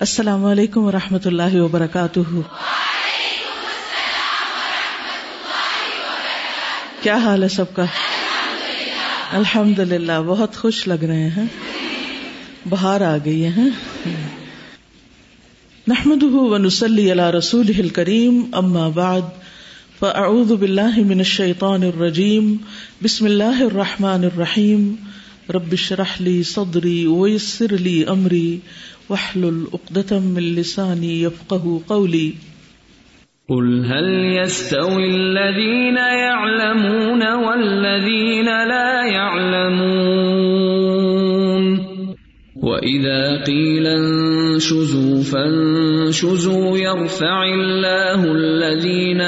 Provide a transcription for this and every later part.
السلام علیکم و رحمۃ اللہ وبرکاتہ۔ کیا حال ہے سب کا؟ الحمد للہ بہت خوش لگ رہے ہیں۔ باہر آ گئی ہے۔ نحمد ونسلی علی رسول کریم اما بعد، فاعوذ باللہ من الشیطان الرجیم، بسم اللہ الرحمن الرحیم۔ رب اشرح لی صدری، ویسر لی امری۔ واحلل عقدة من لساني يفقه قولي. قل هل يستوي الذين يعلمون والذين لا يعلمون؟ وإذا قيل انشزوا فانشزوا يرفع الله الذين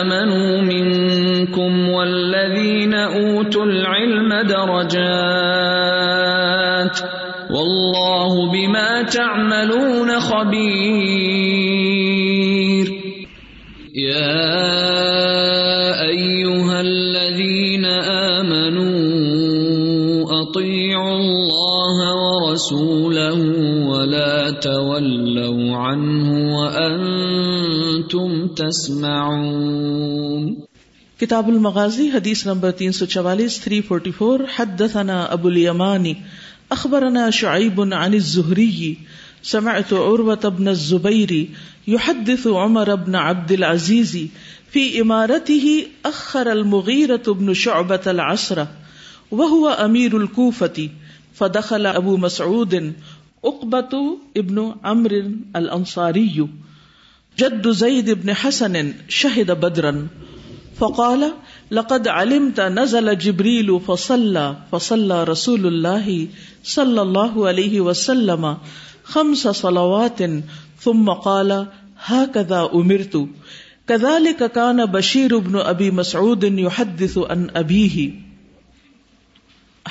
آمنوا منكم والذين أوتوا العلم درجات. بما تعملون خبیر یا ایوہا الذین آمنوا اطیعوا اللہ ورسولہ ولا تولوا عنہ وانتم تسمعون. کتاب المغازی، حدیث نمبر تین سو چوالیس تھری فورٹی فور حدثنا ابو الیمانی اخبرنا شعيب عن الزهري سمعت عروة بن الزبير يحدث عمر بن عبد العزيز في إمارته أخر المغيرة بن شعبة العصر وهو أمير الكوفة فدخل أبو مسعود أقبة ابن عمرو الأنصاري جد زيد بن حسن شهد بدرا فقال لقد علمت نزل جبريل فصلى فصلى رسول الله صلی اللہ علیہ وسلم خمس صلوات، ثم قال، هكذا امرت كذلك كان بشير بن ابي مسعود يحدث عن ابيه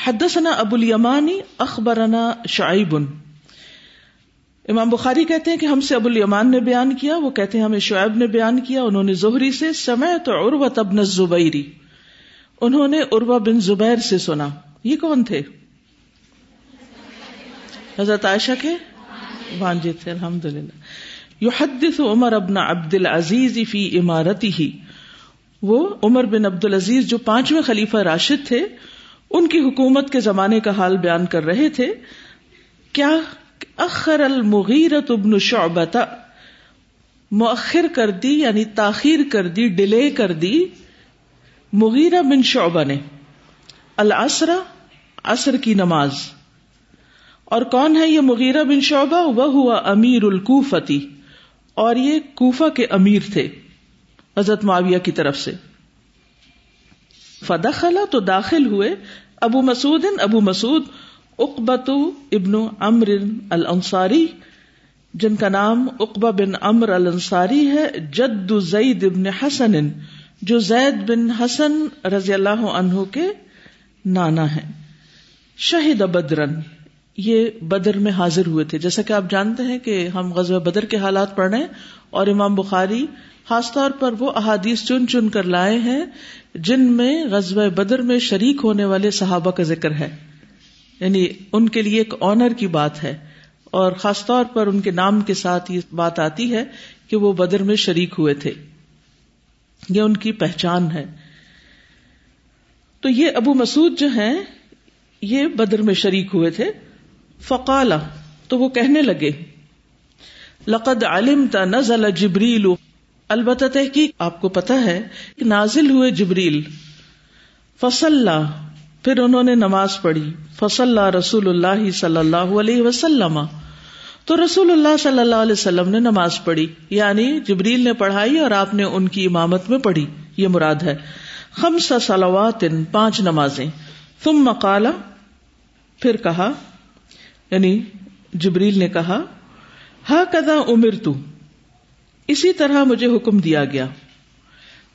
حدثنا ابو اليماني اخبرنا شعيب. امام بخاری کہتے ہیں کہ ہم سے ابو الیمان نے بیان کیا، وہ کہتے ہیں ہمیں شعیب نے بیان کیا، انہوں نے زہری سے، سمعت عروہ ابن الزبیری انہوں نے عروہ بن زبیر سے سنا۔ یہ کون تھے؟ حضرت عائشہ کے بانجے تھے الحمد للہ یو حدث عمر ابن عبد العزیز فی عمارتی ہی وہ عمر بن عبد العزیز جو پانچویں خلیفہ راشد تھے، ان کی حکومت کے زمانے کا حال بیان کر رہے تھے۔ کیا اخر المغیرت ابن شعبتا مؤخر کر دی یعنی تاخیر کر دی، ڈیلے کر دی مغیرہ بن شعبہ نے۔ العصر، عصر کی نماز۔ اور کون ہے یہ مغیرہ بن شعبہ؟ وہ ہوا امیر الکوفتی۔ اور یہ کوفہ کے امیر تھے، حضرت معاویہ کی طرف سے۔ فدخلا تو داخل ہوئے ابو مسعود ابو مسعود اقبت ابن امر الانصاری، جن کا نام اقبا بن امر الانصاری ہے، جد زید ابن حسن، جو زید بن حسن رضی اللہ عنہ کے نانا ہیں۔ شہید بدرن۔ یہ بدر میں حاضر ہوئے تھے۔ جیسا کہ آپ جانتے ہیں کہ ہم غزوہ بدر کے حالات پڑھ رہے ہیں اور امام بخاری خاص طور پر وہ احادیث چن چن کر لائے ہیں جن میں غزوہ بدر میں شریک ہونے والے صحابہ کا ذکر ہے۔ یعنی ان کے لیے ایک آنر کی بات ہے اور خاص طور پر ان کے نام کے ساتھ یہ بات آتی ہے کہ وہ بدر میں شریک ہوئے تھے۔ یہ ان کی پہچان ہے۔ تو یہ ابو مسعود جو ہیں، یہ بدر میں شریک ہوئے تھے۔ فقالا، تو وہ کہنے لگے، لقد علم تا نزل جبریل. البتہ تحقیق، آپ کو پتا ہے کہ نازل ہوئے جبریل. فصل پھر انہوں نے نماز پڑھی. فصل رسول اللہ صلی اللہ علیہ وسلم. تو رسول اللہ صلی اللہ علیہ وسلم نے نماز پڑھی یعنی جبریل نے پڑھائی اور آپ نے ان کی امامت میں پڑھی. یہ مراد ہے. خمس صلوات، پانچ نمازیں. تم مقالا پھر کہا یعنی جبریل نے کہا ہا کدا امر تو اسی طرح مجھے حکم دیا گیا۔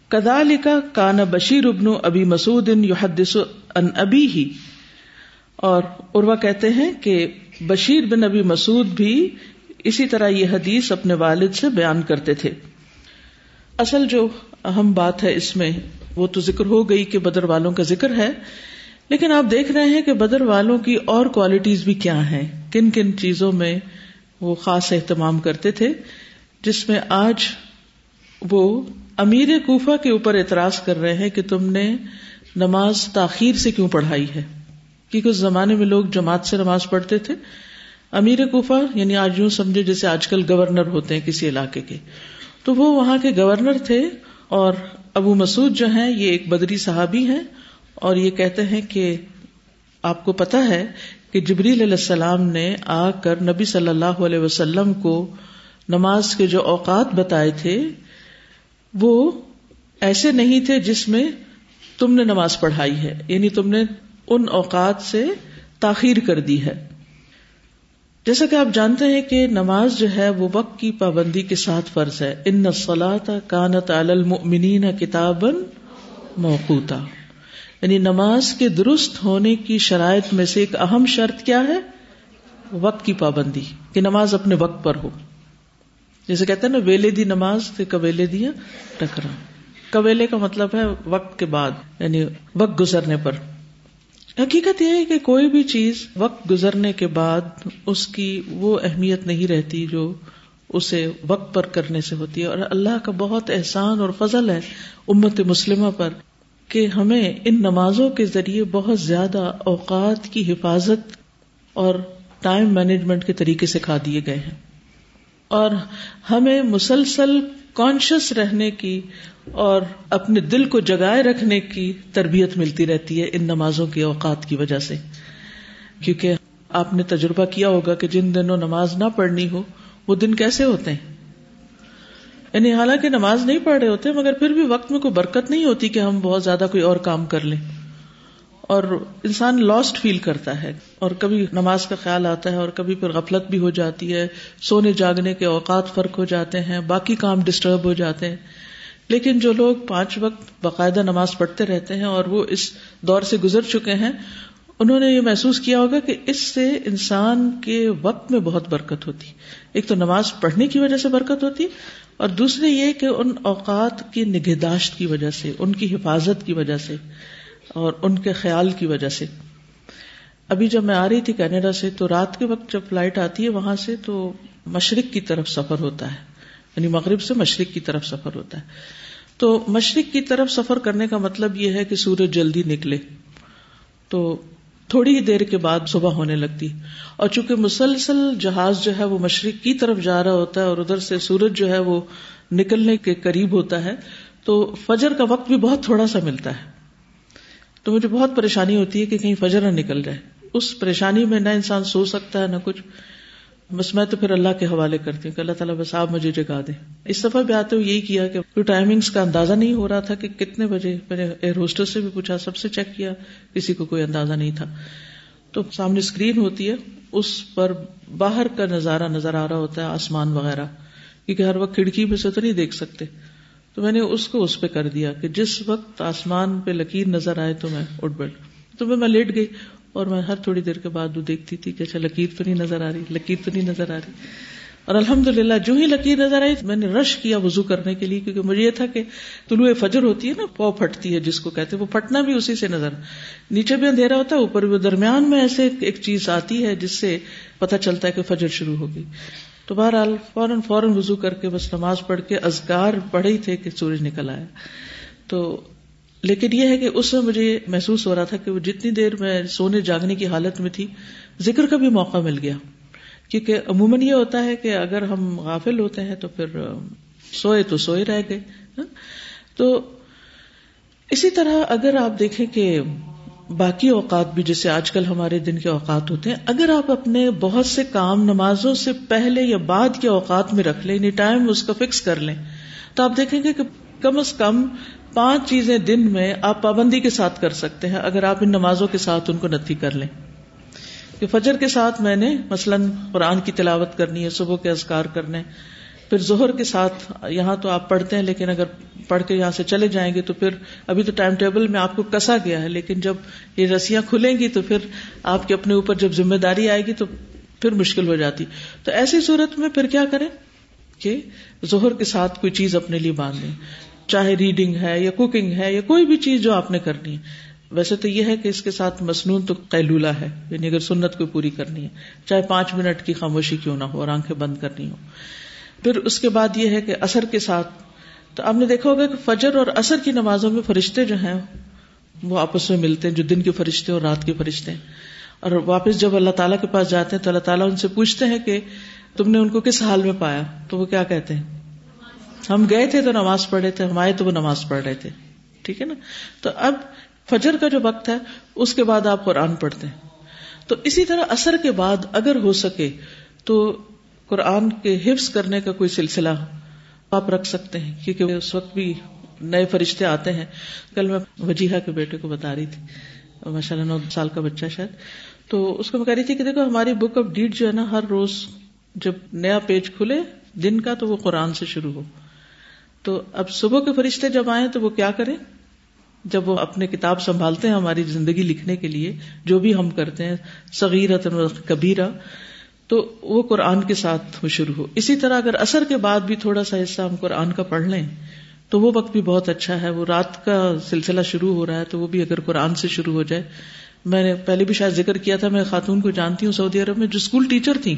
کدا لکھا کانا بشیر ابن ابی مسعود ان ابی ہی اور عروا کہتے ہیں کہ بشیر بن ابی مسعود بھی اسی طرح یہ حدیث اپنے والد سے بیان کرتے تھے۔ اصل جو اہم بات ہے اس میں وہ تو ذکر ہو گئی کہ بدر والوں کا ذکر ہے۔ لیکن آپ دیکھ رہے ہیں کہ بدر والوں کی اور کوالٹیز بھی کیا ہیں؟ کن کن چیزوں میں وہ خاص اہتمام کرتے تھے جس میں آج وہ امیر کوفہ کے اوپر اعتراض کر رہے ہیں کہ تم نے نماز تاخیر سے کیوں پڑھائی ہے؟ کیونکہ اس زمانے میں لوگ جماعت سے نماز پڑھتے تھے۔ امیر کوفہ یعنی آج یوں سمجھے جیسے آج کل گورنر ہوتے ہیں کسی علاقے کے۔ تو وہ وہاں کے گورنر تھے اور ابو مسعود جو ہیں، یہ ایک بدری صحابی ہیں۔ اور یہ کہتے ہیں کہ آپ کو پتا ہے کہ جبریل علیہ السلام نے آ کر نبی صلی اللہ علیہ وسلم کو نماز کے جو اوقات بتائے تھے، وہ ایسے نہیں تھے جس میں تم نے نماز پڑھائی ہے۔ یعنی تم نے ان اوقات سے تاخیر کر دی ہے۔ جیسا کہ آپ جانتے ہیں کہ نماز جو ہے، وہ وقت کی پابندی کے ساتھ فرض ہے۔ ان نسلاتا کانت المؤمنین کتابن موقوتا۔ یعنی نماز کے درست ہونے کی شرائط میں سے ایک اہم شرط کیا ہے؟ وقت کی پابندی، کہ نماز اپنے وقت پر ہو۔ جیسے کہتے ہیں نا، ویلے دی نماز کبیلے دیا ٹکرا کبیلے کا مطلب ہے وقت کے بعد یعنی وقت گزرنے پر۔ حقیقت یہ ہے کہ کوئی بھی چیز وقت گزرنے کے بعد اس کی وہ اہمیت نہیں رہتی جو اسے وقت پر کرنے سے ہوتی ہے۔ اور اللہ کا بہت احسان اور فضل ہے امت مسلمہ پر کہ ہمیں ان نمازوں کے ذریعے بہت زیادہ اوقات کی حفاظت اور ٹائم مینجمنٹ کے طریقے سکھا دیے گئے ہیں۔ اور ہمیں مسلسل کانشیس رہنے کی اور اپنے دل کو جگائے رکھنے کی تربیت ملتی رہتی ہے ان نمازوں کے اوقات کی وجہ سے۔ کیونکہ آپ نے تجربہ کیا ہوگا کہ جن دنوں نماز نہ پڑھنی ہو، وہ دن کیسے ہوتے ہیں؟ یعنی حالانکہ نماز نہیں پڑھ رہے ہوتے، مگر پھر بھی وقت میں کوئی برکت نہیں ہوتی کہ ہم بہت زیادہ کوئی اور کام کر لیں۔ اور انسان لاسٹ فیل کرتا ہے، اور کبھی نماز کا خیال آتا ہے، اور کبھی پھر غفلت بھی ہو جاتی ہے۔ سونے جاگنے کے اوقات فرق ہو جاتے ہیں، باقی کام ڈسٹرب ہو جاتے ہیں۔ لیکن جو لوگ پانچ وقت باقاعدہ نماز پڑھتے رہتے ہیں، اور وہ اس دور سے گزر چکے ہیں انہوں نے یہ محسوس کیا ہوگا کہ اس سے انسان کے وقت میں بہت برکت ہوتی۔ ایک تو نماز پڑھنے کی وجہ سے برکت ہوتی اور دوسرے یہ کہ ان اوقات کی نگہداشت کی وجہ سے، ان کی حفاظت کی وجہ سے اور ان کے خیال کی وجہ سے۔ ابھی جب میں آ رہی تھی کینیڈا سے تو رات کے وقت جب فلائٹ آتی ہے وہاں سے تو مشرق کی طرف سفر ہوتا ہے۔ یعنی مغرب سے مشرق کی طرف سفر ہوتا ہے۔ تو مشرق کی طرف سفر کرنے کا مطلب یہ ہے کہ سورج جلدی نکلے۔ تو تھوڑی ہی دیر کے بعد صبح ہونے لگتی۔ اور چونکہ مسلسل جہاز جو ہے وہ مشرق کی طرف جا رہا ہوتا ہے اور ادھر سے سورج جو ہے وہ نکلنے کے قریب ہوتا ہے، تو فجر کا وقت بھی بہت تھوڑا سا ملتا ہے۔ تو مجھے بہت پریشانی ہوتی ہے کہ کہیں فجر نہ نکل جائے۔ اس پریشانی میں نہ انسان سو سکتا ہے، نہ کچھ۔ بس میں تو پھر اللہ کے حوالے کرتی ہوں کہ اللہ تعالیٰ بس آپ مجھے جگا دیں۔ اس دفعہ بھی آتے ہوئے یہی کیا کہ ٹائمنگس کا اندازہ نہیں ہو رہا تھا کہ کتنے بجے میں نے ایئر ہوسٹر سے بھی پوچھا، سب سے چیک کیا، کسی کو کوئی اندازہ نہیں تھا۔ تو سامنے اسکرین ہوتی ہے، اس پر باہر کا نظارہ نظر آ رہا ہوتا ہے، آسمان وغیرہ۔ کیونکہ ہر وقت کھڑکی میں سے تو نہیں دیکھ سکتے۔ تو میں نے اس کو اس پہ کر دیا کہ جس وقت آسمان پہ لکیر نظر آئے تو میں اٹھ بیٹھ تو میں لیٹ گئی۔ اور میں ہر تھوڑی دیر کے بعد وہ دیکھتی تھی کہ اچھا لکیر تو نہیں نظر آ رہی، لکیر تو نہیں نظر آ رہی۔ اور الحمد للہ جو ہی لکیر نظر آئی، میں نے رش کیا وزو کرنے کے لیے، کیونکہ مجھے یہ تھا کہ طلوع فجر ہوتی ہے نا پو پھٹتی ہے جس کو کہتے وہ پھٹنا بھی اسی سے نظر۔ نیچے بھی اندھیرا ہوتا ہے، اوپر بھی۔ درمیان میں ایسے ایک چیز آتی ہے جس سے پتہ چلتا ہے کہ فجر شروع ہوگی تو بہرحال فوراً فوراً وزو کر کے بس نماز پڑھ کے ازگار پڑھے ہی تھے کہ سورج نکل آیا۔ تو لیکن یہ ہے کہ اس میں مجھے محسوس ہو رہا تھا کہ وہ جتنی دیر میں سونے جاگنے کی حالت میں تھی، ذکر کا بھی موقع مل گیا۔ کیونکہ عموماً یہ ہوتا ہے کہ اگر ہم غافل ہوتے ہیں تو پھر سوئے تو سوئے رہ گئے ہاں؟ تو اسی طرح اگر آپ دیکھیں کہ باقی اوقات بھی جیسے آج کل ہمارے دن کے اوقات ہوتے ہیں، اگر آپ اپنے بہت سے کام نمازوں سے پہلے یا بعد کے اوقات میں رکھ لیں یعنی ٹائم اس کا فکس کر لیں، تو آپ دیکھیں گے کہ کم از کم پانچ چیزیں دن میں آپ پابندی کے ساتھ کر سکتے ہیں اگر آپ ان نمازوں کے ساتھ ان کو نتھی کر لیں۔ کہ فجر کے ساتھ میں نے مثلاً قرآن کی تلاوت کرنی ہے، صبح کے اذکار کرنے پھر ظہر کے ساتھ یہاں تو آپ پڑھتے ہیں، لیکن اگر پڑھ کے یہاں سے چلے جائیں گے تو پھر ابھی تو ٹائم ٹیبل میں آپ کو کسا گیا ہے، لیکن جب یہ رسیاں کھلیں گی تو پھر آپ کے اپنے اوپر جب ذمہ داری آئے گی تو پھر مشکل ہو جاتی۔ تو ایسی صورت میں پھر کیا کریں کہ ظہر کے ساتھ کوئی چیز اپنے لیے باندھ لیں چاہے ریڈنگ ہے یا کوکنگ ہے یا کوئی بھی چیز جو آپ نے کرنی ہے۔ ویسے تو یہ ہے کہ اس کے ساتھ مصنون تو قیلولہ ہے یعنی اگر سنت کو پوری کرنی ہے۔ چاہے پانچ منٹ کی خاموشی کیوں نہ ہو اور آنکھیں بند کرنی ہو پھر اس کے بعد یہ ہے کہ اثر کے ساتھ، تو آپ نے دیکھا ہوگا کہ فجر اور اثر کی نمازوں میں فرشتے جو ہیں، وہ آپس میں ملتے ہیں، جو دن کے فرشتے اور رات کے فرشتے ہیں۔ اور واپس جب اللہ تعالیٰ کے پاس جاتے ہیں تو اللہ تعالیٰ ان سے پوچھتے ہیں کہ تم نے ان کو کس حال میں پایا؟ تو وہ کیا کہتے ہیں؟ ہم گئے تھے تو نماز پڑھ رہے تھے، ہم آئے تو وہ نماز پڑھ رہے تھے۔ ٹھیک ہے نا؟ تو اب فجر کا جو وقت ہے، اس کے بعد آپ قرآن پڑھتے ہیں۔ تو اسی طرح اثر کے بعد اگر ہو سکے تو قرآن کے حفظ کرنے کا کوئی سلسلہ آپ رکھ سکتے ہیں، کیونکہ اس وقت بھی نئے فرشتے آتے ہیں۔ کل میں وجیحا کے بیٹے کو بتا رہی تھی، ماشاء اللہ نو سال کا بچہ شاید۔ تو اس کو میں کہہ رہی تھی کہ دیکھو، ہماری بک آف ڈیٹ جو ہے نا، ہر روز جب نیا پیج کھلے، دن کا تو وہ قرآن سے شروع ہو۔ تو اب صبح کے فرشتے جب آئے تو وہ کیا کریں؟ جب وہ اپنے کتاب سنبھالتے ہیں ہماری زندگی لکھنے کے لیے، جو بھی ہم کرتے ہیں صغیرت کبیرہ، تو وہ قرآن کے ساتھ شروع ہو۔ اسی طرح اگر اثر کے بعد بھی تھوڑا سا حصہ ہم قرآن کا پڑھ لیں، تو وہ وقت بھی بہت اچھا ہے۔ وہ رات کا سلسلہ شروع ہو رہا ہے تو وہ بھی اگر قرآن سے شروع ہو جائے۔ میں نے پہلے بھی شاید ذکر کیا تھا، میں خاتون کو جانتی ہوں سعودی عرب میں، جو اسکول ٹیچر تھی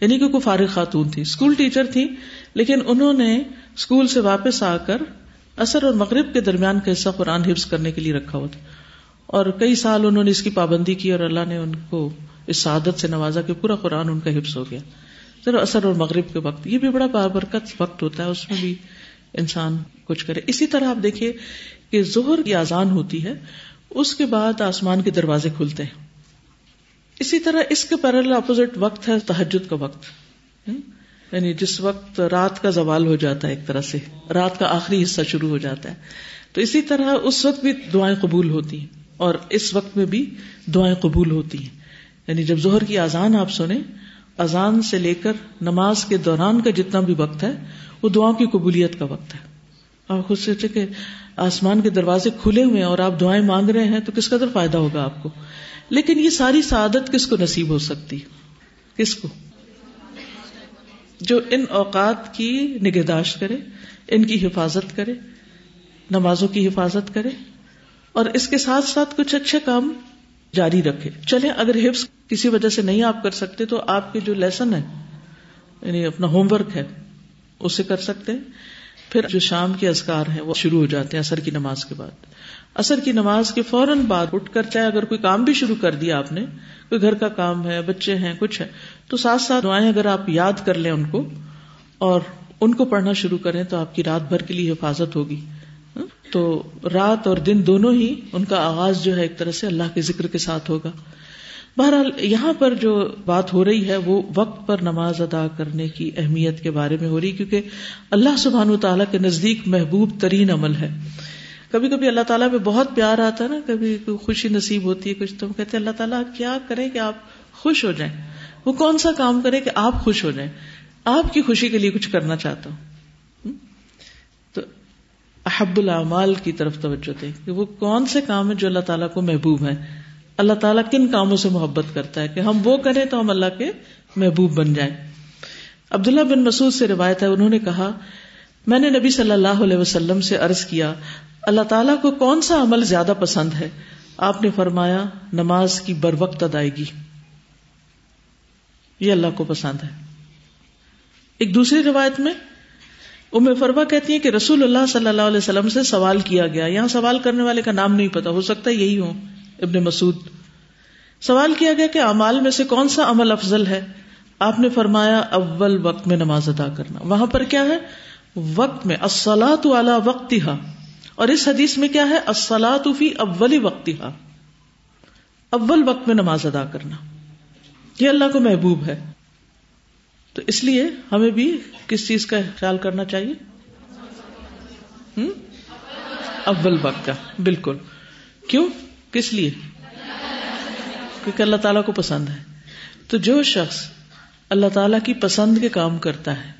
یعنی کہ کوئی فارغ خاتون تھی اسکول ٹیچر تھی لیکن انہوں نے اسکول سے واپس آ کر اثر اور مغرب کے درمیان کا حصہ قرآن حفظ کرنے کے لیے رکھا ہوا تھا۔ اور کئی سال انہوں نے اس کی پابندی کی اور اللہ نے ان کو اس سعادت سے نوازا کہ پورا قرآن ان کا حفظ ہو گیا۔ چلو اثر اور مغرب کے وقت۔ یہ بھی بڑا بابرکت وقت ہوتا ہے، اس میں بھی انسان کچھ کرے۔ اسی طرح آپ دیکھیے کہ زہر کی آزان ہوتی ہے، اس کے بعد آسمان کے دروازے کھلتے ہیں۔ اسی طرح اس کے پیرل اپوزٹ وقت ہے تحجد کا وقت۔ یعنی جس وقت رات کا زوال ہو جاتا ہے ایک طرح سے، رات کا آخری حصہ شروع ہو جاتا ہے۔ تو اسی طرح اس وقت بھی دعائیں قبول ہوتی ہیں اور اس وقت میں بھی دعائیں قبول ہوتی ہیں۔ یعنی جب ظہر کی اذان آپ سنیں، اذان سے لے کر نماز کے دوران کا جتنا بھی وقت ہے، وہ دعاؤں کی قبولیت کا وقت ہے۔ آپ خود سوچے کہ آسمان کے دروازے کھلے ہوئے اور آپ دعائیں مانگ رہے ہیں تو کس قدر فائدہ ہوگا آپ کو؟ لیکن یہ ساری سعادت کس کو نصیب ہو سکتی؟ کس کو؟ جو ان اوقات کی نگہداشت کرے، ان کی حفاظت کرے، نمازوں کی حفاظت کرے، اور اس کے ساتھ ساتھ کچھ اچھے کام جاری رکھے۔ چلے اگر حفظ کسی وجہ سے نہیں آپ کر سکتے، تو آپ کے جو لیسن ہے یعنی اپنا ہوم ورک ہے، اسے کر سکتے ہیں۔ پھر جو شام کے ازکار ہیں، وہ شروع ہو جاتے ہیں اثر کی نماز کے بعد۔ اثر کی نماز کے فوراً بعد اٹھ کر چاہے اگر کوئی کام بھی شروع کر دیا آپ نے، کوئی گھر کا کام ہے، بچے ہیں، کچھ ہے، تو ساتھ ساتھ دعائیں اگر آپ یاد کر لیں ان کو اور ان کو پڑھنا شروع کریں تو آپ کی رات بھر کے لیے حفاظت ہوگی۔ ہاں؟ تو رات اور دن دونوں ہی ان کا آغاز جو ہے ایک طرح سے اللہ کے ذکر کے ساتھ ہوگا۔ بہرحال یہاں پر جو بات ہو رہی ہے وہ وقت پر نماز ادا کرنے کی اہمیت کے بارے میں ہو رہی کیونکہ اللہ سبحان و تعالیٰ کے نزدیک محبوب ترین عمل ہے۔ کبھی کبھی اللہ تعالیٰ پہ بہت پیار آتا ہے نا، کبھی خوشی نصیب ہوتی ہے، کچھ تو ہم کہتے ہیں اللہ تعالیٰ کیا کرے کہ آپ خوش ہو جائیں؟ وہ کون سا کام کرے کہ آپ خوش ہو جائیں؟ آپ کی خوشی کے لیے کچھ کرنا چاہتا ہوں۔ تو احب العمال کی طرف توجہ دیں کہ وہ کون سے کام ہے جو اللہ تعالیٰ کو محبوب ہے اللہ تعالیٰ کن کاموں سے محبت کرتا ہے؟ کہ ہم وہ کریں تو ہم اللہ کے محبوب بن جائیں۔ عبداللہ بن مسعود سے روایت ہے، انہوں نے کہا، میں نے نبی صلی اللہ علیہ وسلم سے عرض کیا اللہ تعالیٰ کو کون سا عمل زیادہ پسند ہے؟ آپ نے فرمایا، نماز کی بر وقت ادائیگی۔ یہ اللہ کو پسند ہے۔ ایک دوسری روایت میں ام فرما کہتی ہے کہ رسول اللہ صلی اللہ علیہ وسلم سے سوال کیا گیا۔ یہاں سوال کرنے والے کا نام نہیں پتا، ہو سکتا یہی ہو ابن مسعود۔ سوال کیا گیا کہ امال میں سے کون سا عمل افضل ہے؟ آپ نے فرمایا، اول وقت میں نماز ادا کرنا۔ وہاں پر کیا ہے؟ وقت میں اصلاۃ والا وقت اور اس حدیث میں کیا ہے؟ فی اول وقت اول وقت میں نماز ادا کرنا۔ یہ اللہ کو محبوب ہے۔ تو اس لیے ہمیں بھی کس چیز کا خیال کرنا چاہیے؟ اول وقت کا۔ بالکل۔ کیوں؟ کس لیے؟ کیونکہ اللہ تعالیٰ کو پسند ہے۔ تو جو شخص اللہ تعالیٰ کی پسند کے کام کرتا ہے،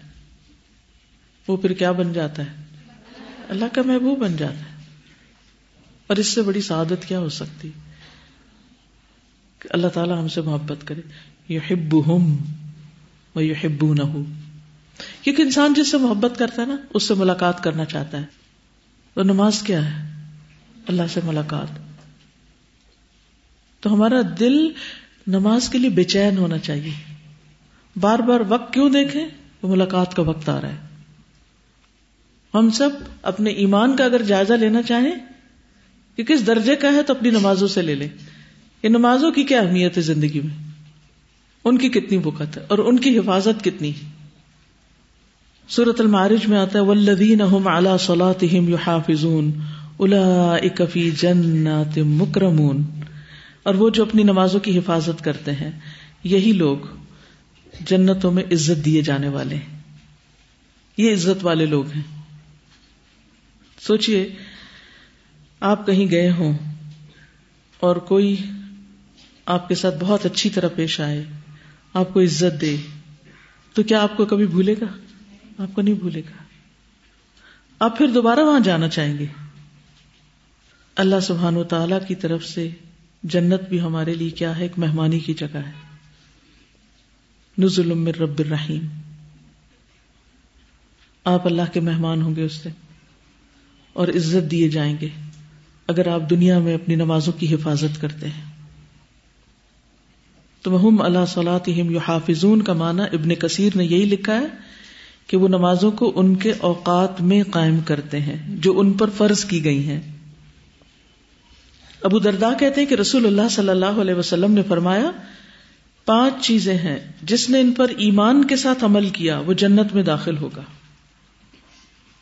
وہ پھر کیا بن جاتا ہے؟ اللہ کا محبوب بن جاتا ہے۔ اور اس سے بڑی سعادت کیا ہو سکتی؟ کہ اللہ تعالیٰ ہم سے محبت کرے۔ یو ہب ہم یو ہبو نہ ہو کیونکہ انسان جس سے محبت کرتا ہے نا، اس سے ملاقات کرنا چاہتا ہے۔ تو نماز کیا ہے؟ اللہ سے ملاقات۔ تو ہمارا دل نماز کے لیے بے چین ہونا چاہیے۔ بار بار وقت کیوں دیکھیں؟ وہ ملاقات کا وقت آ رہا ہے۔ ہم سب اپنے ایمان کا اگر جائزہ لینا چاہیں کہ کس درجے کا ہے تو اپنی نمازوں سے لے لیں۔ یہ نمازوں کی کیا اہمیت ہے زندگی میں؟ ان کی کتنی بکت ہے اور ان کی حفاظت کتنی سورت المعارج میں آتا ہے ولدین اعلی صلاتهم يحافظون اولئک فی جنات مکرمون اور وہ جو اپنی نمازوں کی حفاظت کرتے ہیں، یہی لوگ جنتوں میں عزت دیے جانے والے ہیں۔ یہ عزت والے لوگ ہیں۔ سوچئے، آپ کہیں گئے ہوں اور کوئی آپ کے ساتھ بہت اچھی طرح پیش آئے، آپ کو عزت دے، تو کیا آپ کو کبھی بھولے گا؟ آپ کو نہیں بھولے گا۔ آپ پھر دوبارہ وہاں جانا چاہیں گے۔ اللہ سبحان و تعالی کی طرف سے جنت بھی ہمارے لیے کیا ہے؟ ایک مہمانی کی جگہ ہے۔ نزل من رب الرحیم۔ آپ اللہ کے مہمان ہوں گے اس سے۔ اور عزت دیے جائیں گے اگر آپ دنیا میں اپنی نمازوں کی حفاظت کرتے ہیں۔ تو محم اللہ صلاحم یو حافظون کا معنی ابن کثیر نے یہی لکھا ہے کہ وہ نمازوں کو ان کے اوقات میں قائم کرتے ہیں جو ان پر فرض کی گئی ہیں۔ ابو دردا کہتے ہیں کہ رسول اللہ صلی اللہ علیہ وسلم نے فرمایا، پانچ چیزیں ہیں جس نے ان پر ایمان کے ساتھ عمل کیا، وہ جنت میں داخل ہوگا۔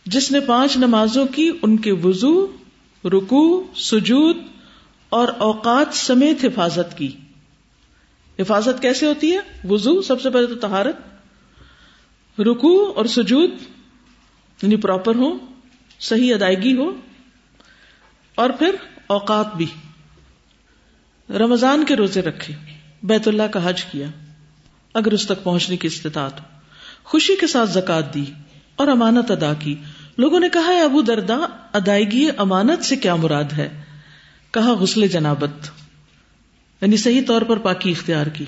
جس نے پانچ نمازوں کی ان کے وضو رکو سجود اور اوقات سمیت حفاظت کی۔ حفاظت کیسے ہوتی ہے؟ وضو، سب سے پہلے تو تہارت رکو اور سجود یعنی پراپر ہو صحیح ادائیگی ہو، اور پھر اوقات بھی۔ رمضان کے روزے رکھے، بیت اللہ کا حج کیا، اگر اس تک پہنچنے کی استطاعت خوشی کے ساتھ زکات دی اور امانت ادا کی۔ لوگوں نے کہا ہے ابو دردا ادائیگی امانت سے کیا مراد ہے؟ کہا، غسل جنابت. یعنی صحیح طور پر پاکی اختیار کی،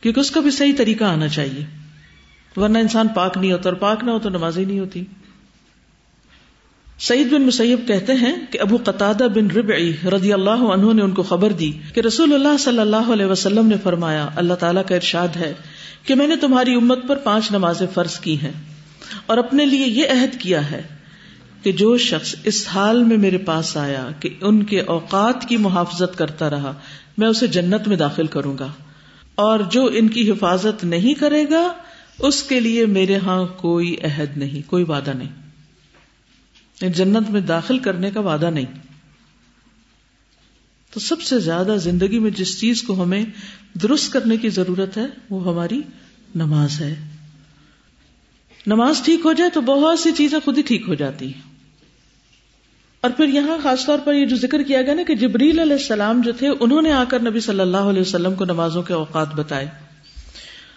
کیونکہ اس کا بھی صحیح طریقہ آنا چاہیے، ورنہ انسان پاک نہیں ہوتا اور پاک نہ ہو تو نماز ہی نہیں ہوتی۔ سعید بن مسیب کہتے ہیں کہ ابو قطع بن ربعی رضی اللہ عنہ نے ان کو خبر دی کہ رسول اللہ صلی اللہ علیہ وسلم نے فرمایا، اللہ تعالیٰ کا ارشاد ہے کہ میں نے تمہاری امت پر پانچ نمازیں فرض کی ہیں اور اپنے لیے یہ عہد کیا ہے کہ جو شخص اس حال میں میرے پاس آیا کہ ان کے اوقات کی محافظت کرتا رہا، میں اسے جنت میں داخل کروں گا۔ اور جو ان کی حفاظت نہیں کرے گا، اس کے لیے میرے ہاں کوئی عہد نہیں، کوئی وعدہ نہیں۔ یعنی جنت میں داخل کرنے کا وعدہ نہیں۔ تو سب سے زیادہ زندگی میں جس چیز کو ہمیں درست کرنے کی ضرورت ہے، وہ ہماری نماز ہے۔ نماز ٹھیک ہو جائے تو بہت سی چیزیں خود ہی ٹھیک ہو جاتی ہیں۔ اور پھر یہاں خاص طور پر یہ جو ذکر کیا گیا نا کہ جبریل علیہ السلام جو تھے، انہوں نے آ کر نبی صلی اللہ علیہ وسلم کو نمازوں کے اوقات بتائے۔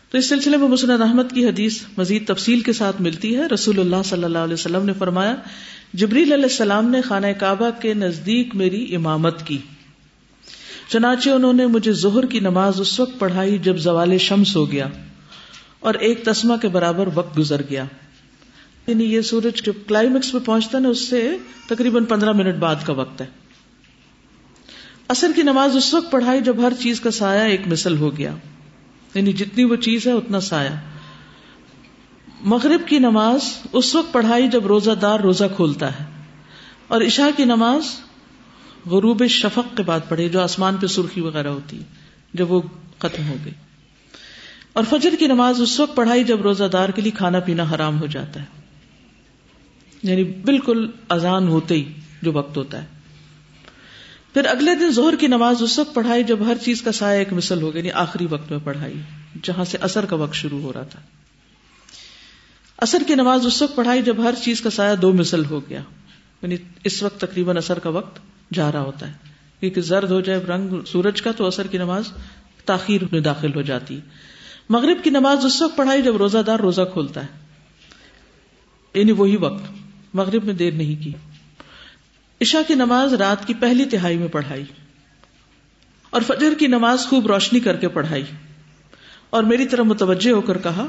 تو اس سلسلے میں مسند احمد کی حدیث مزید تفصیل کے ساتھ ملتی ہے۔ رسول اللہ صلی اللہ علیہ وسلم نے فرمایا، جبریل علیہ السلام نے خانہ کعبہ کے نزدیک میری امامت کی۔ چنانچہ انہوں نے مجھے ظہر کی نماز اس وقت پڑھائی جب زوال شمس ہو گیا اور ایک تسمہ کے برابر وقت گزر گیا۔ یعنی یہ سورج جب کلائمیکس پہ پہنچتا نا، اس سے تقریباً پندرہ منٹ بعد کا وقت ہے۔ اثر کی نماز اس وقت پڑھائی جب ہر چیز کا سایہ ایک مثل ہو گیا۔ یعنی جتنی وہ چیز ہے، اتنا سایہ۔ مغرب کی نماز اس وقت پڑھائی جب روزہ دار روزہ کھولتا ہے۔ اور عشاء کی نماز غروب شفق کے بعد پڑھے، جو آسمان پہ سرخی وغیرہ ہوتی ہے جب وہ ختم ہو گئی۔ اور فجر کی نماز اس وقت پڑھائی جب روزہ دار کے لیے کھانا پینا حرام ہو جاتا ہے۔ یعنی بالکل اذان ہوتے ہی جو وقت ہوتا ہے۔ پھر اگلے دن زہر کی نماز اس وقت پڑھائی، جب ہر چیز کا سایہ ایک مثل ہو گئی یعنی آخری وقت میں پڑھائی، جہاں سے اثر کا وقت شروع ہو رہا تھا۔ اثر کی نماز اس وقت پڑھائی، جب ہر چیز کا سایہ دو مثل ہو گیا۔ یعنی اس وقت تقریباً اثر کا وقت جا رہا ہوتا ہے۔ کیونکہ زرد ہو جائے رنگ سورج کا تو اثر کی نماز تاخیر میں داخل ہو جاتی۔ مغرب کی نماز اس وقت پڑھائی، جب روزہ دار روزہ کھولتا ہے۔ یعنی وہی وقت۔ مغرب میں دیر نہیں کی۔ عشاء کی نماز رات کی پہلی تہائی میں پڑھائی۔ اور فجر کی نماز خوب روشنی کر کے پڑھائی۔ اور میری طرح متوجہ ہو کر کہا،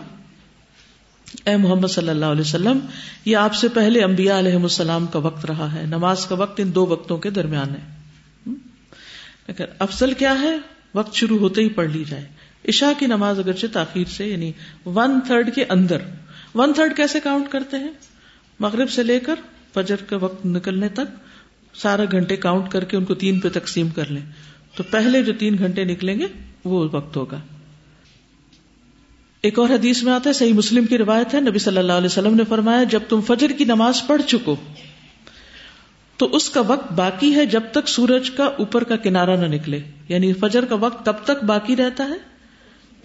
اے محمد صلی اللہ علیہ وسلم، یہ آپ سے پہلے انبیاء علیہ السلام کا وقت رہا ہے۔ نماز کا وقت ان دو وقتوں کے درمیان ہے۔ افضل کیا ہے، وقت شروع ہوتے ہی پڑھ لی جائے۔ عشاء کی نماز اگرچہ تاخیر سے یعنی ون تھرڈ کے اندر۔ ون تھرڈ کیسے کاؤنٹ کرتے ہیں؟ مغرب سے لے کر فجر کا وقت نکلنے تک سارا گھنٹے کاؤنٹ کر کے ان کو تین پہ تقسیم کر لیں۔ تو پہلے جو تین گھنٹے نکلیں گے، وہ وقت ہوگا۔ ایک اور حدیث میں آتا ہے، صحیح مسلم کی روایت ہے، نبی صلی اللہ علیہ وسلم نے فرمایا، جب تم فجر کی نماز پڑھ چکو، تو اس کا وقت باقی ہے جب تک سورج کا اوپر کا کنارا نہ نکلے۔ یعنی فجر کا وقت تب تک باقی رہتا ہے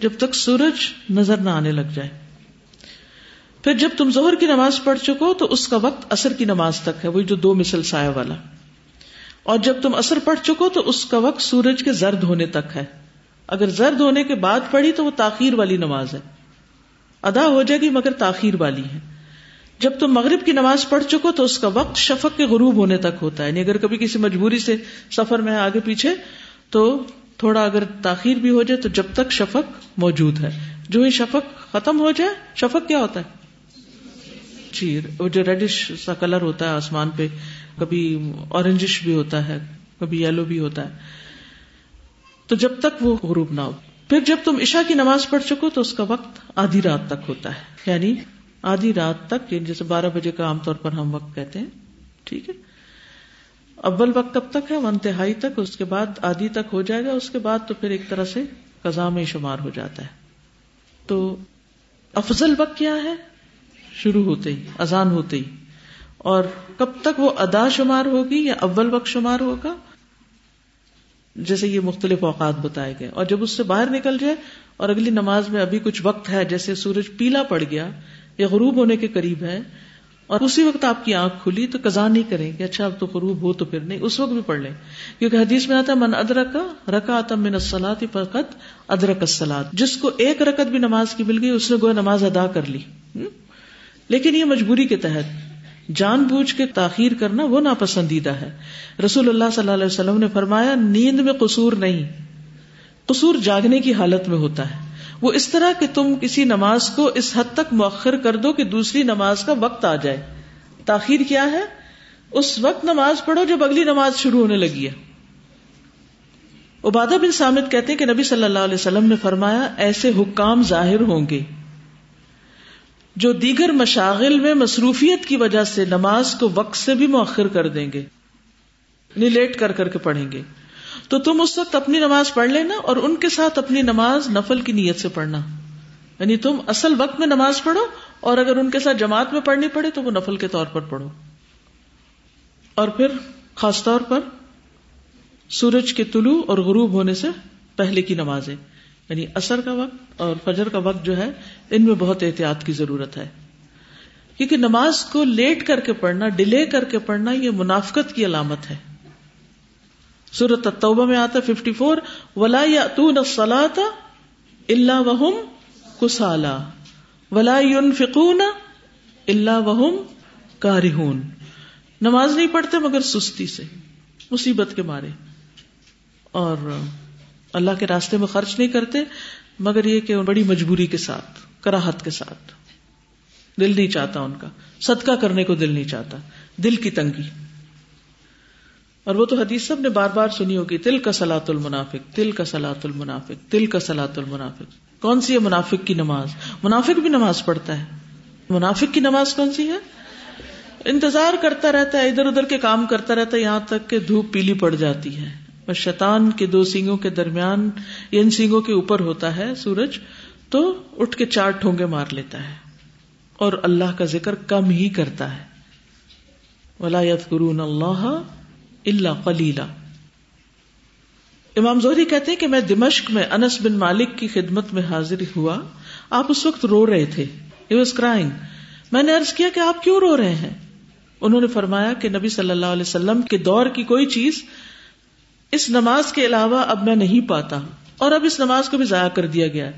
جب تک سورج نظر نہ آنے لگ جائے۔ پھر جب تم زہر کی نماز پڑھ چکو تو اس کا وقت اثر کی نماز تک ہے، وہی جو دو مثل سایہ والا۔ اور جب تم اثر پڑھ چکو تو اس کا وقت سورج کے زرد ہونے تک ہے۔ اگر زرد ہونے کے بعد پڑھی تو وہ تاخیر والی نماز ہے۔ ادا ہو جائے گی مگر تاخیر والی ہے۔ جب تم مغرب کی نماز پڑھ چکو تو اس کا وقت شفق کے غروب ہونے تک ہوتا ہے۔ یعنی اگر کبھی کسی مجبوری سے سفر میں آگے پیچھے تو تھوڑا اگر تاخیر بھی ہو جائے تو جب تک شفق موجود ہے۔ جو ہی شفق ختم ہو جائے، شفق کیا ہوتا ہے؟ جی وہ جو ریڈش سا کلر ہوتا ہے آسمان پہ، کبھی اورنجش بھی ہوتا ہے، کبھی یلو بھی ہوتا ہے۔ تو جب تک وہ غروب نہ ہو۔ پھر جب تم عشاء کی نماز پڑھ چکو تو اس کا وقت آدھی رات تک ہوتا ہے۔ یعنی آدھی رات تک یعنی جیسے بارہ بجے کا عام طور پر ہم وقت کہتے ہیں۔ ٹھیک ہے۔ اول وقت کب تک ہے؟ ون تہائی تک۔ اس کے بعد آدھی تک ہو جائے گا۔ اس کے بعد تو پھر ایک طرح سے قزا میں شمار ہو جاتا ہے۔ تو افضل وقت کیا ہے؟ شروع ہوتے ہی، اذان ہوتے ہی۔ اور کب تک وہ ادا شمار ہوگی یا اول وقت شمار ہوگا؟ جیسے یہ مختلف اوقات بتائے گئے۔ اور جب اس سے باہر نکل جائے اور اگلی نماز میں ابھی کچھ وقت ہے، جیسے سورج پیلا پڑ گیا یا غروب ہونے کے قریب ہے، اور اسی وقت آپ کی آنکھ کھلی تو کزا نہیں کریں کہ اچھا اب تو غروب ہو تو پھر نہیں، اس وقت بھی پڑھ لیں۔ کیونکہ حدیث میں آتا ہے، من ادرک رکا من السلاط فقط ادرک السلاد جس کو ایک رکت بھی نماز کی مل گئی، اس نے گویا نماز ادا کر لی۔ لیکن یہ مجبوری کے تحت جان بوجھ کے تاخیر کرنا وہ ناپسندیدہ ہے۔ رسول اللہ صلی اللہ علیہ وسلم نے فرمایا، نیند میں قصور نہیں، قصور جاگنے کی حالت میں ہوتا ہے۔ وہ اس طرح کہ تم کسی نماز کو اس حد تک مؤخر کر دو کہ دوسری نماز کا وقت آ جائے۔ تاخیر کیا ہے؟ اس وقت نماز پڑھو جب اگلی نماز شروع ہونے لگی ہے۔ عبادہ بن سامد کہتے ہیں کہ نبی صلی اللہ علیہ وسلم نے فرمایا، ایسے حکام ظاہر ہوں گے۔ جو دیگر مشاغل میں مصروفیت کی وجہ سے نماز کو وقت سے بھی مؤخر کر دیں گے لیٹ کر کر کے پڑھیں گے۔ تو تم اس وقت اپنی نماز پڑھ لینا اور ان کے ساتھ اپنی نماز نفل کی نیت سے پڑھنا۔ یعنی تم اصل وقت میں نماز پڑھو اور اگر ان کے ساتھ جماعت میں پڑھنی پڑے تو وہ نفل کے طور پر پڑھو۔ اور پھر خاص طور پر سورج کے طلوع اور غروب ہونے سے پہلے کی نمازیں۔ یعنی اثر کا وقت اور فجر کا وقت جو ہے، ان میں بہت احتیاط کی ضرورت ہے۔ کیونکہ نماز کو لیٹ کر کے پڑھنا، ڈیلے کر کے پڑھنا، یہ منافقت کی علامت ہے۔ سورت التوبہ میں آتا ففٹی فور، ولا یا اللہ وہم کسالا ولا فکون اللہ وہم کارہون نماز نہیں پڑھتے مگر سستی سے، مصیبت کے مارے۔ اور اللہ کے راستے میں خرچ نہیں کرتے، مگر یہ کہ بڑی مجبوری کے ساتھ، کراہت کے ساتھ۔ دل نہیں چاہتا ان کا۔ صدقہ کرنے کو دل نہیں چاہتا۔ دل کی تنگی۔ اور وہ تو حدیث سب نے بار بار سنی ہوگی، تل کا سلاۃ المنافق، تل کا سلاۃ المنافق، تل کا سلاۃ المنافق۔ کون سی ہے منافق کی نماز؟ منافق بھی نماز پڑھتا ہے۔ منافق کی نماز کون سی ہے؟ انتظار کرتا رہتا ہے، ادھر ادھر کے کام کرتا رہتا ہے، یہاں تک کہ دھوپ پیلی پڑ جاتی ہے۔ اور شیطان کے دو سینگوں کے درمیان ان سینگوں کے اوپر ہوتا ہے سورج، تو اٹھ کے چار ٹھونگے مار لیتا ہے اور اللہ کا ذکر کم ہی کرتا ہے۔ ولایت قرون اللہ اللہ کلیلہ امام زہری کہتے کہ میں دمشق میں انس بن مالک کی خدمت میں حاضر ہوا۔ آپ اس وقت رو رہے تھے۔ واز کرائنگ میں نے ارض کیا کہ آپ کیوں رو رہے ہیں؟ انہوں نے فرمایا کہ نبی صلی اللہ علیہ وسلم کے دور کی کوئی چیز اس نماز کے علاوہ اب میں نہیں پاتا اور اب اس نماز کو بھی ضائع کر دیا گیا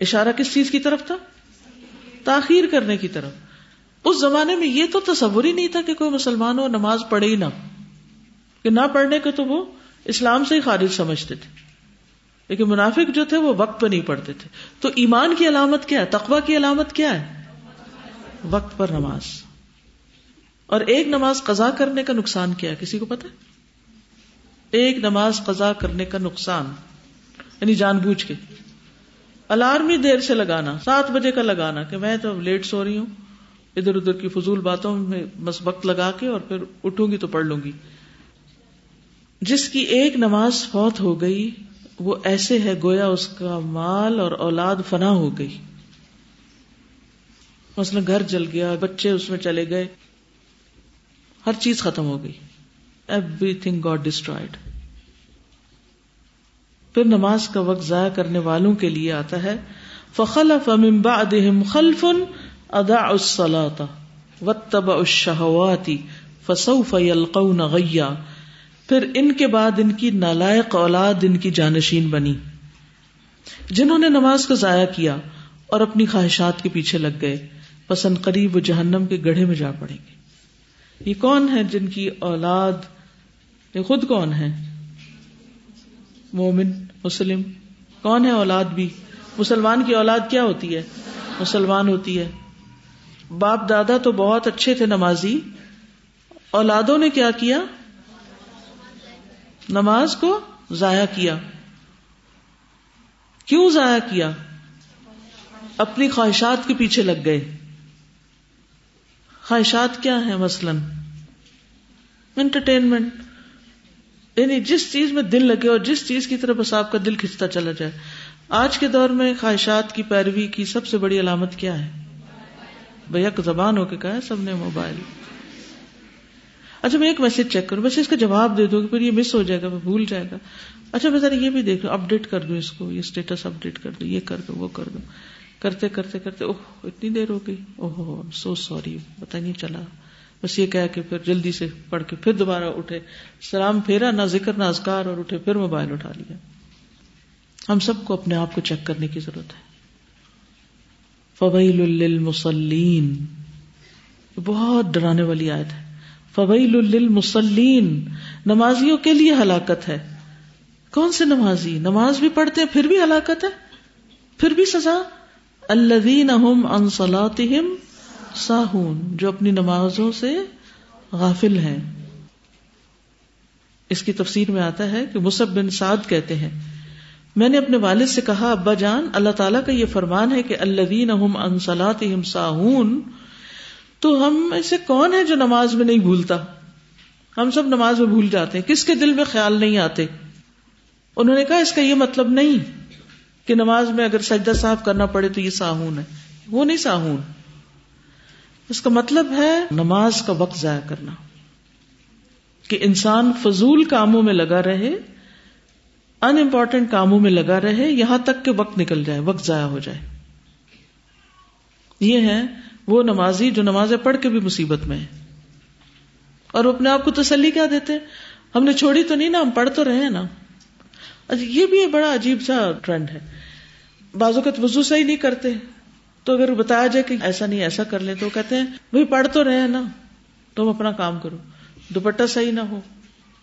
اشارہ کس چیز کی طرف تھا؟ تاخیر کرنے کی طرف۔ اس زمانے میں یہ تو تصور ہی نہیں تھا کہ کوئی مسلمان ہو نماز پڑھے ہی نہ کہ نہ پڑھنے کو تو وہ اسلام سے ہی خارج سمجھتے تھے۔ لیکن منافق جو تھے وہ وقت پہ نہیں پڑھتے تھے۔ تو ایمان کی علامت کیا ہے؟ تقوا کی علامت کیا ہے؟ وقت پر نماز۔ اور ایک نماز قضا کرنے کا نقصان کیا ہے؟ کسی کو پتا ایک نماز قضا کرنے کا نقصان یعنی جان بوجھ کے۔ الارم ہی دیر سے لگانا، سات بجے کا لگانا کہ میں تو اب لیٹ سو رہی ہوں، ادھر ادھر کی فضول باتوں میں بس وقت لگا کے اور پھر اٹھوں گی تو پڑھ لوں گی۔ جس کی ایک نماز فوت ہو گئی، وہ ایسے ہے گویا اس کا مال اور اولاد فنا ہو گئی۔ مثلا گھر جل گیا، بچے اس میں چلے گئے، ہر چیز ختم ہو گئی۔ ایوری تھنگ گاڈ ڈسٹرائڈ پھر نماز کا وقت ضائع کرنے والوں کے لیے آتا ہے فخل فمبا ادہم خلفن ادا اسلاتا و تب اشہواتی فسو فیلقون پھر ان کے بعد ان کی نالائق اولاد ان کی جانشین بنی۔ جنہوں نے نماز کو ضائع کیا اور اپنی خواہشات کے پیچھے لگ گئے، پسند قریب و جہنم کے گڑھے میں جا پڑیں گے۔ یہ کون ہے جن کی اولاد، یہ خود کون ہے مومن، مسلم، کون ہے اولاد بھی؟ مسلمان کی اولاد کیا ہوتی ہے؟ مسلمان ہوتی ہے۔ باپ دادا تو بہت اچھے تھے نمازی۔ اولادوں نے کیا کیا؟ نماز کو ضائع کیا۔ کیوں ضائع کیا؟ اپنی خواہشات کے پیچھے لگ گئے۔ خواہشات کیا ہے مثلاً؟ انٹرٹینمنٹ یعنی جس چیز میں دل لگے اور جس چیز کی طرف بس آپ کا دل کھنچتا چلا جائے آج کے دور میں خواہشات کی پیروی کی سب سے بڑی علامت کیا ہے بھیا زبان ہو کے کہا ہے سب نے موبائل اچھا میں ایک میسج چیک کروں بس اس کا جواب دے دو پھر یہ مس ہو جائے گا بھول جائے گا اچھا میں ذرا یہ بھی دیکھ لوں اپڈیٹ کر دوں اس کو یہ اسٹیٹس اپڈیٹ کر دوں یہ کر دوں وہ کر دوں کرتے کرتے کرتے اوہ اتنی دیر ہو گئی اوہ سو سوری پتا نہیں چلا بس یہ کہہ کے پھر جلدی سے پڑھ کے پھر دوبارہ اٹھے۔ سلام پھیرا، نہ ذکر، نہ ازکار اور اٹھے پھر موبائل اٹھا لیا۔ ہم سب کو اپنے آپ کو چیک کرنے کی ضرورت ہے۔ فویل للمصلین۔ بہت ڈرانے والی آیت ہے۔ فویل للمصلین۔ نمازیوں کے لیے ہلاکت ہے۔ کون سے نمازی؟ نماز بھی پڑھتے ہیں، پھر بھی ہلاکت ہے۔ پھر بھی سزا۔ الذین هم عن صلاتهم ساہون، جو اپنی نمازوں سے غافل ہیں۔ اس کی تفسیر میں آتا ہے کہ مصب بن سعد کہتے ہیں، میں نے اپنے والد سے کہا، ابا جان، اللہ تعالیٰ کا یہ فرمان ہے کہ اللہ ساہون، تو ہم ایسے کون ہے جو نماز میں نہیں بھولتا؟ ہم سب نماز میں بھول جاتے ہیں، کس کے دل میں خیال نہیں آتے؟ انہوں نے کہا، اس کا یہ مطلب نہیں کہ نماز میں اگر سجدہ صاف کرنا پڑے تو یہ ساہون ہے۔ وہ نہیں ساہون۔ اس کا مطلب ہے نماز کا وقت ضائع کرنا۔ کہ انسان فضول کاموں میں لگا رہے ان امپورٹینٹ کاموں میں لگا رہے، یہاں تک کہ وقت نکل جائے، وقت ضائع ہو جائے۔ یہ ہے وہ نمازی جو نمازیں پڑھ کے بھی مصیبت میں ہے اور وہ اپنے آپ کو تسلی کیا دیتے ہم نے چھوڑی تو نہیں نا، ہم پڑھ تو رہے ہیں نا۔ اچھا، یہ بھی بڑا عجیب سا ٹرینڈ ہے۔ بازو کا وضو صحیح نہیں کرتے۔ تو اگر بتایا جائے کہ ایسا نہیں، ایسا کر لیں تو کہتے ہیں، بھائی پڑھ تو رہے ہیں نا، تم اپنا کام کرو۔ دوپٹہ صحیح نہ ہو،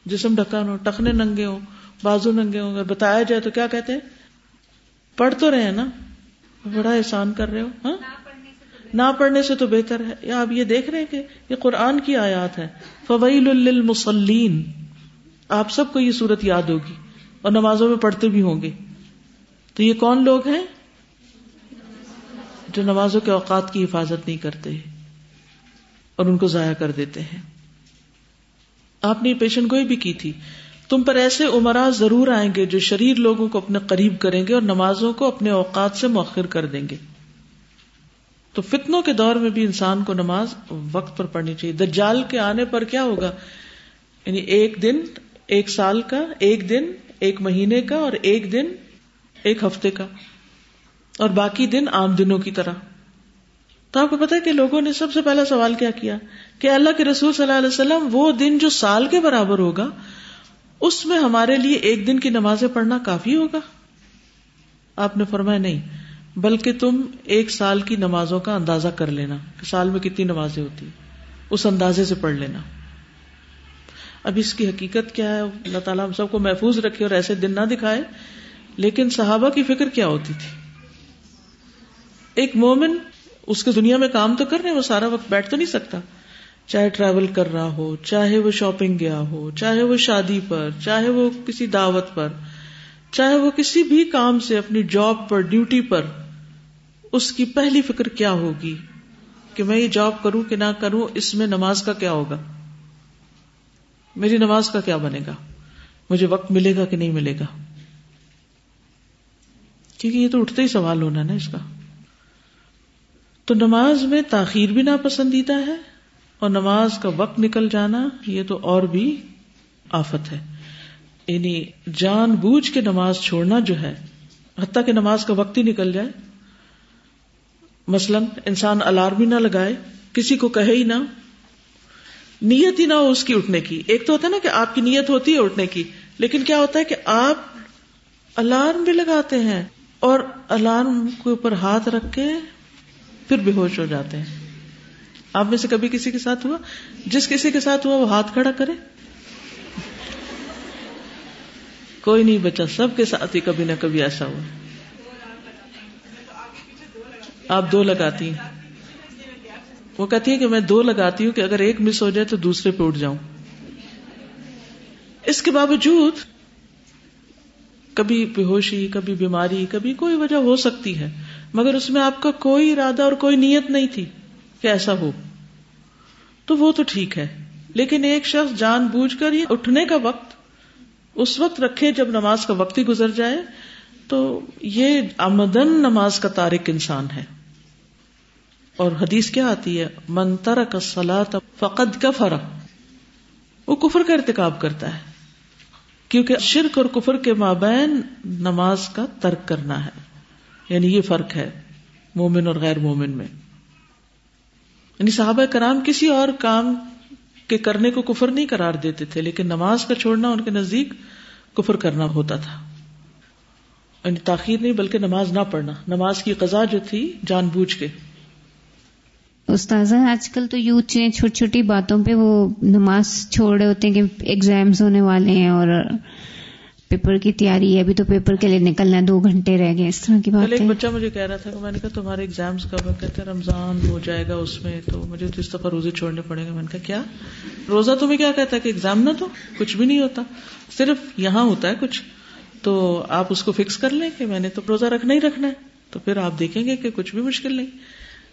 جسم ڈھکا نہ ہو، ٹخنے ننگے ہو بازو ننگے ہو اگر بتایا جائے تو کیا کہتے ہیں؟ پڑھ تو رہے ہیں نا۔ بڑا احسان کر رہے ہو ہاں؟ نہ پڑھنے سے تو بہتر ہے۔ یا آپ یہ دیکھ رہے ہیں کہ یہ قرآن کی آیات ہے فویل للمصلین آپ سب کو یہ صورت یاد ہوگی اور نمازوں میں پڑھتے بھی ہوں گے۔ تو یہ کون لوگ ہیں؟ جو نمازوں کے اوقات کی حفاظت نہیں کرتے اور ان کو ضائع کر دیتے ہیں۔ آپ نے پیشن گوئی بھی کی تھی۔ تم پر ایسے عمرا ضرور آئیں گے جو شریر لوگوں کو اپنے قریب کریں گے اور نمازوں کو اپنے اوقات سے مؤخر کر دیں گے۔ تو فتنوں کے دور میں بھی انسان کو نماز وقت پر پڑھنی چاہیے۔ دجال کے آنے پر کیا ہوگا؟ یعنی ایک دن، ایک سال کا، ایک دن، ایک مہینے کا اور ایک دن، ایک ہفتے کا۔ اور باقی دن عام دنوں کی طرح۔ تو آپ کو پتا کہ لوگوں نے سب سے پہلا سوال کیا کیا؟ کہ اللہ کے رسول صلی اللہ علیہ وسلم وہ دن جو سال کے برابر ہوگا، اس میں ہمارے لیے ایک دن کی نمازیں پڑھنا کافی ہوگا؟ آپ نے فرمایا نہیں، بلکہ تم ایک سال کی نمازوں کا اندازہ کر لینا کہ سال میں کتنی نمازیں ہوتی اس اندازے سے پڑھ لینا۔ اب اس کی حقیقت کیا ہے؟ اللہ تعالیٰ ہم سب کو محفوظ رکھے اور ایسے دن نہ دکھائے، لیکن صحابہ کی فکر کیا ہوتی تھی؟ ایک مومن اس کے دنیا میں کام تو کر رہے وہ سارا وقت بیٹھ تو نہیں سکتا۔ چاہے ٹریول کر رہا ہو، چاہے وہ شاپنگ گیا ہو، چاہے وہ شادی پر، چاہے وہ کسی دعوت پر، چاہے وہ کسی بھی کام سے اپنی جاب پر ڈیوٹی پر، اس کی پہلی فکر کیا ہوگی؟ کہ میں یہ جاب کروں کہ نہ کروں، اس میں نماز کا کیا ہوگا؟ میری نماز کا کیا بنے گا؟ مجھے وقت ملے گا کہ نہیں ملے گا؟ کیونکہ یہ تو اٹھتے ہی سوال ہونا نا اس کا۔ تو نماز میں تاخیر بھی ناپسندیدہ ہے اور نماز کا وقت نکل جانا یہ تو اور بھی آفت ہے۔ یعنی جان بوجھ کے نماز چھوڑنا جو ہے، حتیٰ کہ نماز کا وقت ہی نکل جائے۔ مثلاً انسان الارم ہی نہ لگائے، کسی کو کہے ہی نہ۔ نیت ہی نہ ہو اس کی اٹھنے کی۔ ایک تو ہوتا ہے نا کہ آپ کی نیت ہوتی ہے اٹھنے کی، لیکن کیا ہوتا ہے کہ آپ الارم بھی لگاتے ہیں اور الارم کے اوپر ہاتھ رکھ کے پھر بے ہوش ہو جاتے ہیں۔ آپ میں سے کبھی کسی کے ساتھ ہوا؟ جس کسی کے ساتھ ہوا، وہ ہاتھ کھڑا کرے۔ کوئی نہیں بچا، سب کے ساتھ ہی کبھی نہ کبھی ایسا ہوا۔ آپ دو لگاتی ہیں۔ وہ کہتی ہے کہ میں دو لگاتی ہوں کہ اگر ایک مس ہو جائے تو دوسرے پہ اٹھ جاؤں۔ اس کے باوجود کبھی بے ہوشی کبھی بیماری، کبھی کوئی وجہ ہو سکتی ہے، مگر اس میں آپ کا کوئی ارادہ اور کوئی نیت نہیں تھی کہ ایسا ہو۔ تو وہ تو ٹھیک ہے، لیکن ایک شخص جان بوجھ کر یہ اٹھنے کا وقت، اس وقت رکھے جب نماز کا وقت ہی گزر جائے، تو یہ آمدن نماز کا تارک انسان ہے۔ اور حدیث کیا آتی ہے؟ منتر کا سلاد فقد کا فرق وہ کفر کا ارتکاب کرتا ہے۔ کیونکہ شرک اور کفر کے مابین نماز کا ترک کرنا ہے۔ یعنی یہ فرق ہے مومن اور غیر مومن میں۔ یعنی صحابہ کرام کسی اور کام کے کرنے کو کفر نہیں قرار دیتے تھے، لیکن نماز کا چھوڑنا ان کے نزدیک کفر کرنا ہوتا تھا۔ یعنی تاخیر نہیں، بلکہ نماز نہ پڑھنا۔ نماز کی قضا جو تھی، جان بوجھ کے۔ استاذہ آج کل تو یوتھ چھوٹی چھوٹی باتوں پہ وہ نماز چھوڑ رہے ہوتے ہیں کہ ایگزامس ہونے والے ہیں اور پیپر کی تیاری ہے ابھی تو پیپر کے لیے نکلنا ہے دو گھنٹے رہ گئے اس طرح کی بات ایک بچہ مجھے کہہ رہا تھا کہ میں نے کہا تمہارے ایگزامس کب کہتے رمضان ہو جائے گا اس میں تو مجھے تو اس دفعہ روزے چھوڑنے پڑیں گے۔ میں نے کہا کیا؟ روزہ تمہیں کیا کہتا ہے کہ ایگزام نہ تو؟ کچھ بھی نہیں ہوتا۔ صرف یہاں ہوتا ہے کچھ۔ تو آپ اس کو فکس کر لیں کہ میں نے تو روزہ رکھنا ہی رکھنا ہے۔ تو پھر آپ دیکھیں گے کہ کچھ بھی مشکل نہیں۔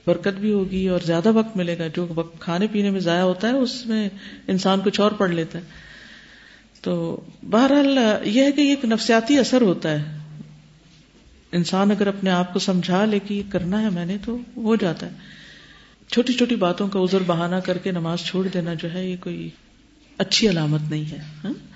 برکت بھی ہوگی اور زیادہ وقت ملے گا، جو وقت کھانے پینے میں ضائع ہوتا ہے، اس میں انسان کچھ اور پڑھ لیتا ہے۔ تو بہرحال یہ ہے کہ یہ ایک نفسیاتی اثر ہوتا ہے۔ انسان اگر اپنے آپ کو سمجھا لے کہ یہ کرنا ہے میں نے تو ہو جاتا ہے۔ چھوٹی چھوٹی باتوں کا ازر بہانا کر کے نماز چھوڑ دینا جو ہے، یہ کوئی اچھی علامت نہیں ہے۔ ہاں؟